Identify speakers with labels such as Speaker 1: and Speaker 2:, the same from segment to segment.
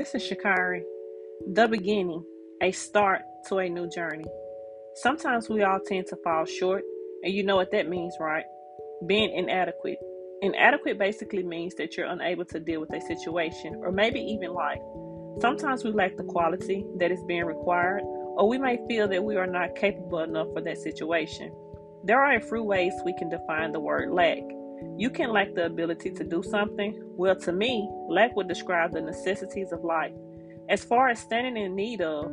Speaker 1: This is Shakari. The beginning, a start to a new journey. Sometimes we all tend to fall short, and you know what that means, right? Being inadequate. Inadequate basically means that you're unable to deal with a situation or maybe even life. Sometimes we lack the quality that is being required, or we may feel that we are not capable enough for that situation. There are a few ways we can define the word lack. You can lack the ability to do something. Well, to me, lack would describe the necessities of life. As far as standing in need of,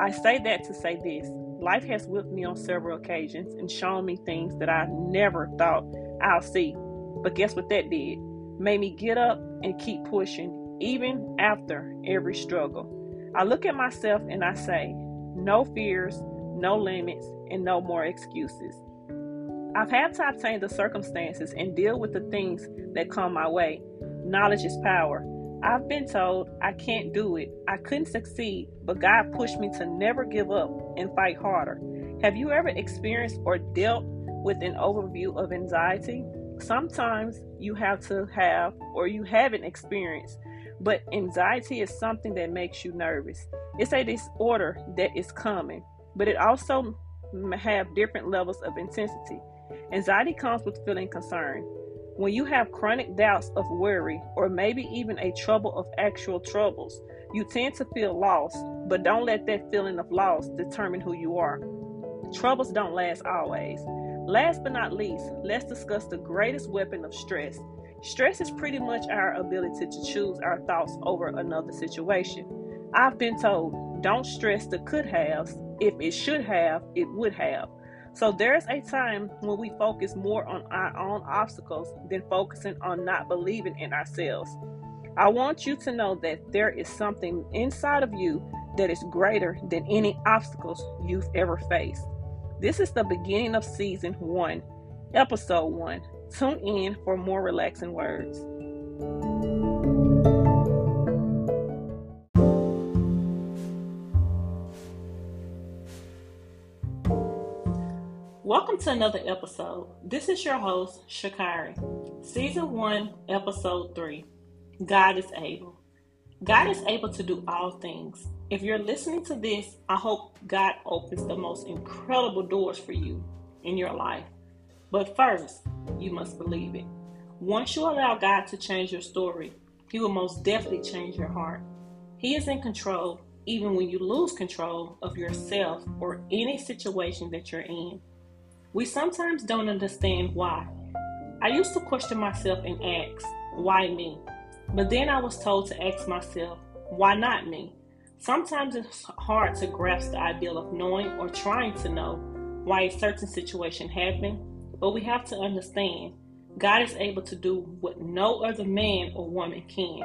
Speaker 1: I say that to say this life has whipped me on several occasions and shown me things that I never thought I'll see. But guess what that did? Made me get up and keep pushing, even after every struggle. I look at myself and I say, no fears, no limits, and no more excuses. I've had to obtain the circumstances and deal with the things that come my way. Knowledge is power. I've been told I can't do it, I couldn't succeed, but God pushed me to never give up and fight harder. Have you ever experienced or dealt with an overview of anxiety? Sometimes you have to have, or you haven't experienced, but anxiety is something that makes you nervous. It's a disorder that is common, but it also have different levels of intensity. Anxiety comes with feeling concern. When you have chronic doubts of worry, or maybe even a trouble of actual troubles, you tend to feel lost, but don't let that feeling of loss determine who you are. Troubles don't last always. Last but not least, let's discuss the greatest weapon of stress. Stress is pretty much our ability to choose our thoughts over another situation. I've been told, don't stress the could haves. If it should have, it would have. So there's a time when we focus more on our own obstacles than focusing on not believing in ourselves. I want you to know that there is something inside of you that is greater than any obstacles you've ever faced. This is the beginning of season one, episode one. Tune in for more relaxing words. Welcome to another episode. This is your host, Shakari. Season 1, Episode 3 God is able. God is able to do all things. If you're listening to this, I hope God opens the most incredible doors for you in your life. But first, you must believe it. Once you allow God to change your story, He will most definitely change your heart. He is in control even when you lose control of yourself or any situation that you're in. We sometimes don't understand why. I used to question myself and ask, why me? But then I was told to ask myself, why not me? Sometimes it's hard to grasp the ideal of knowing or trying to know why a certain situation happened, but we have to understand God is able to do what no other man or woman can.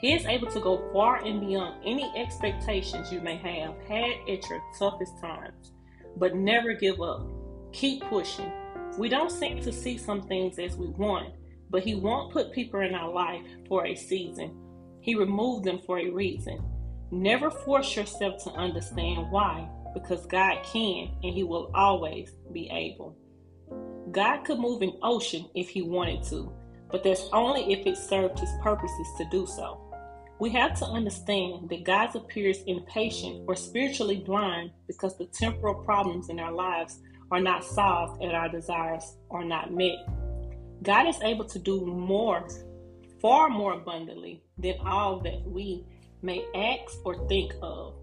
Speaker 1: He is able to go far and beyond any expectations you may have had at your toughest times, but never give up. Keep pushing. We don't seem to see some things as we want, but He won't put people in our life for a season. He removed them for a reason. Never force yourself to understand why, because God can and He will always be able. God could move an ocean if He wanted to, but that's only if it served His purposes to do so. We have to understand that God appears impatient or spiritually blind because the temporal problems in our lives are not solved and our desires are not met. God is able to do more, far more abundantly than all that we may ask or think of.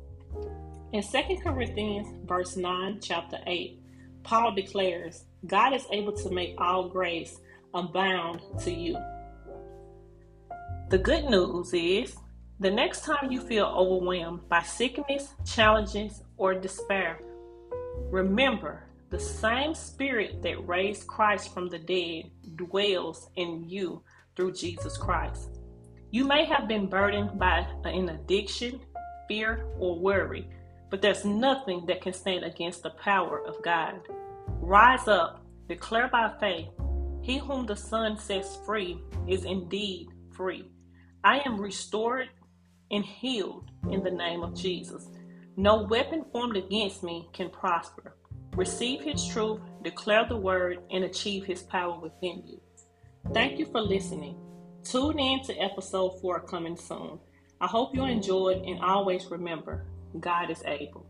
Speaker 1: In 2 Corinthians verse 9, chapter 8, Paul declares, God is able to make all grace abound to you. The good news is the next time you feel overwhelmed by sickness, challenges, or despair, remember the same spirit that raised Christ from the dead dwells in you through Jesus Christ. You may have been burdened by an addiction, fear, or worry, but there's nothing that can stand against the power of God. Rise up, declare by faith, He whom the Son sets free is indeed free. I am restored and healed in the name of Jesus. No weapon formed against me can prosper. Receive His truth, declare the word, and achieve His power within you. Thank you for listening. Tune in to episode 4 coming soon. I hope you enjoyed and always remember God is able.